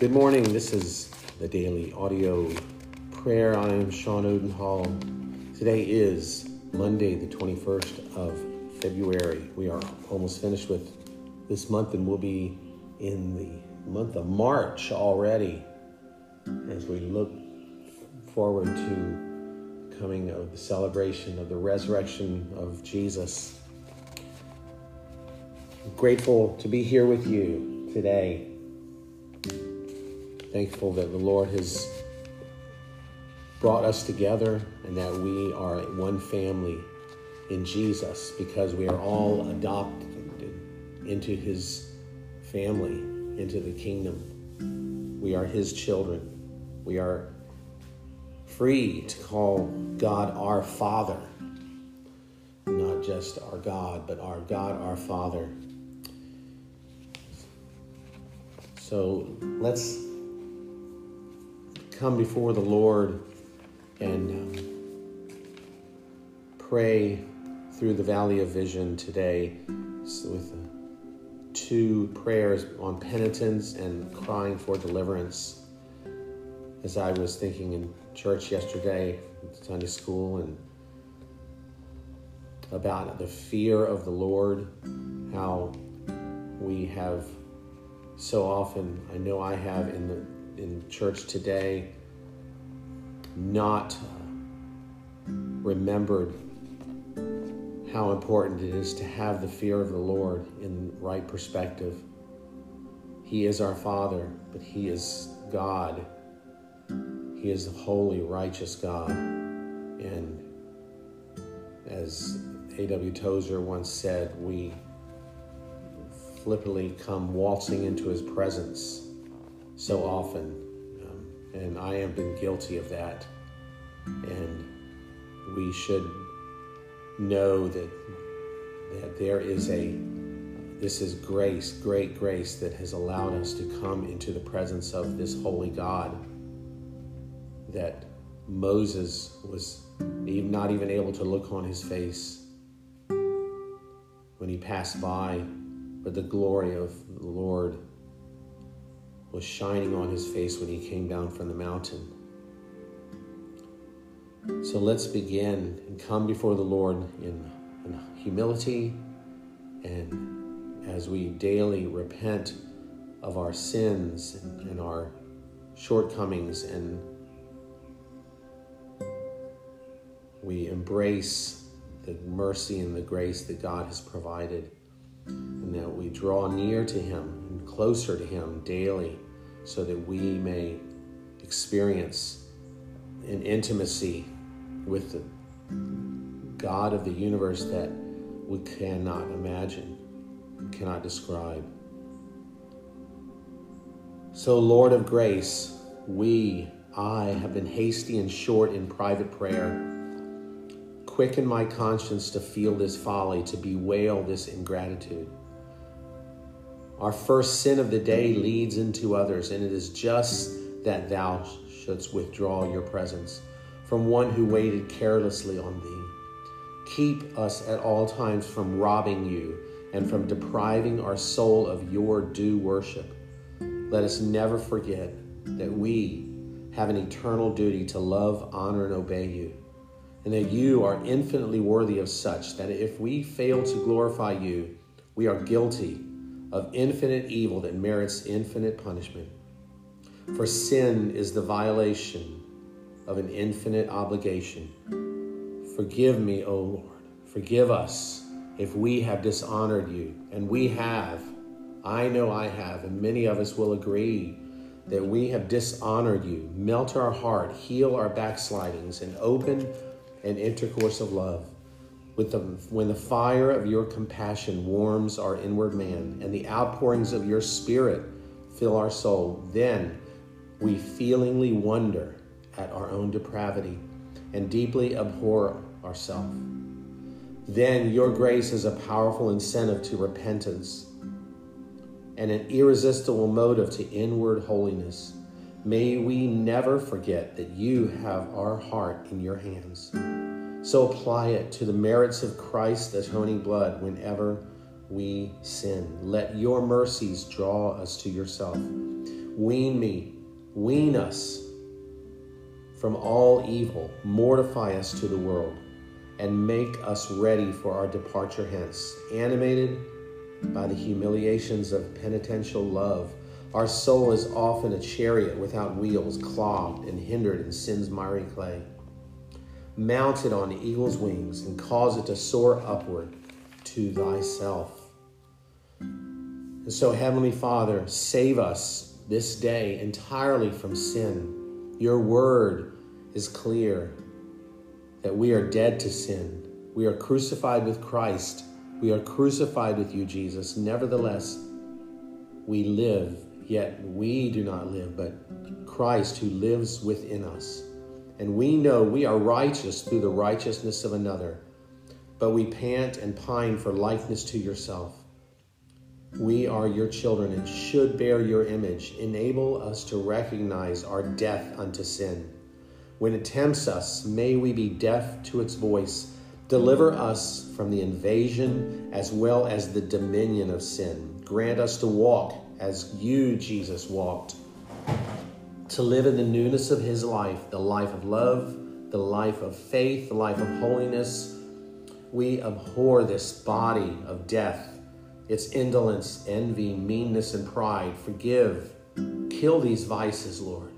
Good morning. This is the daily audio prayer. I am Sean Odenhall. Today is Monday, the 21st of February. We are almost finished with this month and we'll be in the month of March already as we look forward to coming of the celebration of the resurrection of Jesus. I'm grateful to be here with you today thankful that the Lord has brought us together and that we are one family in Jesus because we are all adopted into his family, into the kingdom. We are his children. We are free to call God our Father, not just our God, but our God, our Father. So let's come before the Lord and um, pray through the valley of vision today with uh, two prayers on penitence and crying for deliverance. As I was thinking in church yesterday, Sunday school, and about the fear of the Lord, how we have so often, I know I have in the in church today not uh, remembered how important it is to have the fear of the Lord in right perspective. He is our Father, but He is God. He is the holy, righteous God. And as A.W. Tozer once said, we flippantly come waltzing into His presence so often. Um, and I have been guilty of that. And we should know that, that there is a, this is grace, great grace that has allowed us to come into the presence of this holy God. That Moses was not even able to look on his face when he passed by, but the glory of the Lord was shining on his face when he came down from the mountain. So let's begin and come before the Lord in, in humility and as we daily repent of our sins and, and our shortcomings and we embrace the mercy and the grace that God has provided and that we draw near to Him and closer to Him daily so that we may experience an intimacy with the God of the universe that we cannot imagine, cannot describe. So, Lord of grace, we, I, have been hasty and short in private prayer. Quicken my conscience to feel this folly, to bewail this ingratitude. Our first sin of the day leads into others, and it is just that thou shouldst withdraw your presence from one who waited carelessly on thee. Keep us at all times from robbing you and from depriving our soul of your due worship. Let us never forget that we have an eternal duty to love, honor, and obey you and that you are infinitely worthy of such that if we fail to glorify you, we are guilty of infinite evil that merits infinite punishment. For sin is the violation of an infinite obligation. Forgive me, O Lord. Forgive us if we have dishonored you. And we have. I know I have, and many of us will agree that we have dishonored you. Melt our heart, heal our backslidings, and open and intercourse of love. The, when the fire of your compassion warms our inward man and the outpourings of your spirit fill our soul, then we feelingly wonder at our own depravity and deeply abhor ourselves. Then your grace is a powerful incentive to repentance and an irresistible motive to inward holiness. May we never forget that you have our heart in your hands. So apply it to the merits of Christ's atoning blood whenever we sin. Let your mercies draw us to yourself. Wean me, wean us from all evil, mortify us to the world, and make us ready for our departure hence, animated by the humiliations of penitential love. Our soul is often a chariot without wheels, clogged and hindered in sin's miry clay. Mount it on the eagle's wings and cause it to soar upward to thyself. And so, Heavenly Father, save us this day entirely from sin your word is clear that we are dead to sin. We are crucified with Christ. We are crucified with you, Jesus. Nevertheless, we live, yet we do not live, but Christ who lives within us. And we know we are righteous through the righteousness of another, but we pant and pine for likeness to yourself. We are your children and should bear your image. Enable us to recognize our death unto sin. When it tempts us, may we be deaf to its voice. Deliver us from the invasion as well as the dominion of sin. Grant us to walk as you, Jesus, walked, to live in the newness of his life, the life of love, the life of faith, the life of holiness. We abhor this body of death its indolence, envy, meanness, and pride. Forgive. Kill these vices, Lord.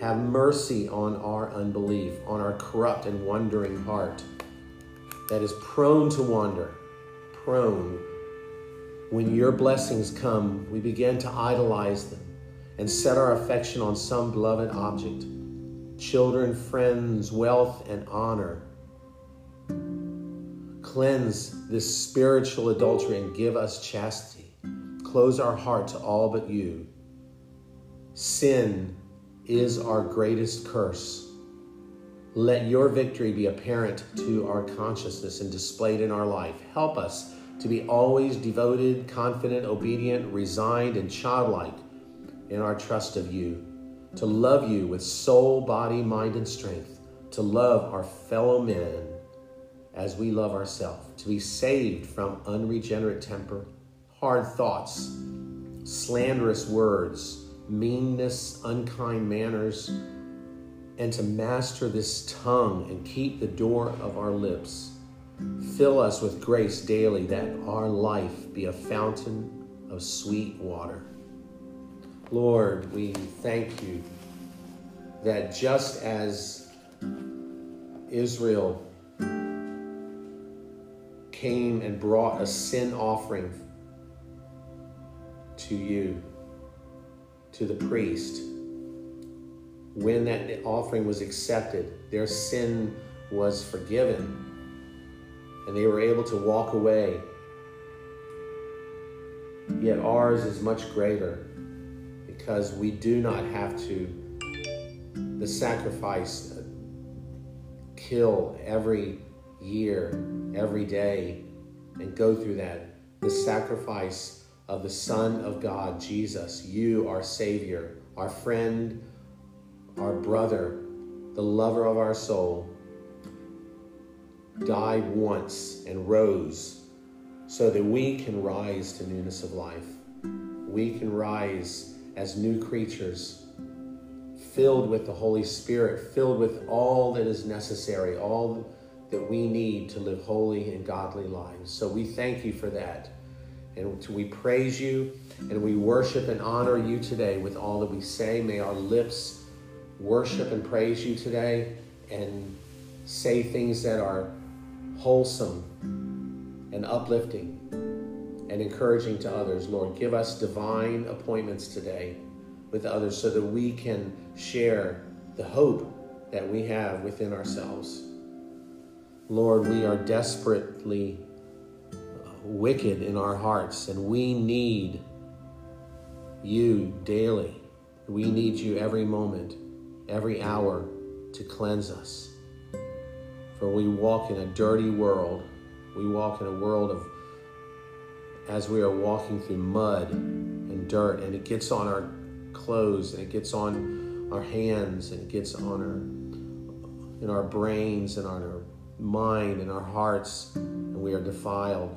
Have mercy on our unbelief, on our corrupt and wandering heart that is prone to wander, prone. When your blessings come, we begin to idolize them and set our affection on some beloved object children, friends, wealth, and honor Cleanse this spiritual adultery and give us chastity. Close our heart to all but you. Sin is our greatest curse. Let your victory be apparent to our consciousness and displayed in our life. Help us to be always devoted, confident, obedient, resigned, and childlike in our trust of you, to love you with soul, body, mind, and strength, to love our fellow men as we love ourselves, to be saved from unregenerate temper, hard thoughts, slanderous words, meanness, unkind manners, and to master this tongue and keep the door of our lips. Fill us with grace daily that our life be a fountain of sweet water. Lord, we thank you that just as Israel came and brought a sin offering to you, to the priest. When that offering was accepted, their sin was forgiven and they were able to walk away. Yet ours is much greater because we do not have to, the sacrifice, kill every year, every day, and go through that. The sacrifice of the Son of God, Jesus, you, our Savior, our friend, our brother, the lover of our soul, died once and rose so that we can rise to newness of life. We can rise as new creatures, filled with the Holy Spirit, filled with all that is necessary, all that we need to live holy and godly lives. So we thank you for that. And we praise you and we worship and honor you today with all that we say. May our lips worship and praise you today and say things that are wholesome and uplifting and encouraging to others. Lord, give us divine appointments today with others so that we can share the hope that we have within ourselves. Lord, we are desperately wicked in our hearts and we need you daily. We need you every moment, every hour to cleanse us. For we walk in a dirty world. We walk in a world of, as we are walking through mud and dirt, and it gets on our clothes and it gets on our hands and it gets on our, in our brains and on our mind and our hearts, and we are defiled.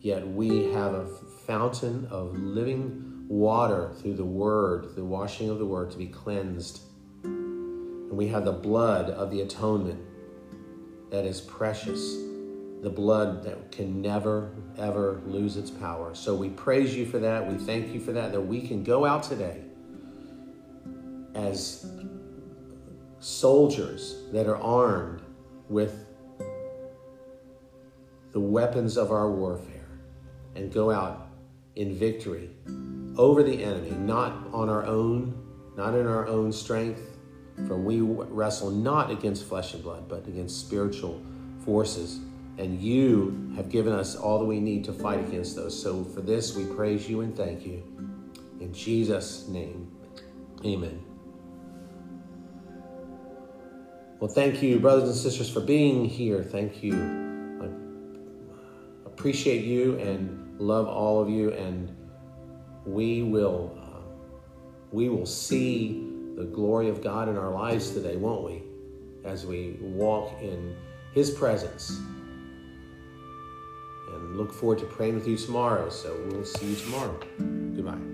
Yet we have a fountain of living water through the word, the washing of the word, to be cleansed. And we have the blood of the atonement that is precious, the blood that can never, ever lose its power. So we praise you for that. We thank you for that, that we can go out today as soldiers that are armed with the weapons of our warfare and go out in victory over the enemy, not on our own, not in our own strength, for we wrestle not against flesh and blood, but against spiritual forces. And you have given us all that we need to fight against those. So for this, we praise you and thank you. In Jesus' name, amen. Well, thank you, brothers and sisters, for being here. Thank you. I appreciate you and love all of you. And we will, uh, we will see the glory of God in our lives today, won't we? As we walk in His presence. And look forward to praying with you tomorrow. So we'll see you tomorrow.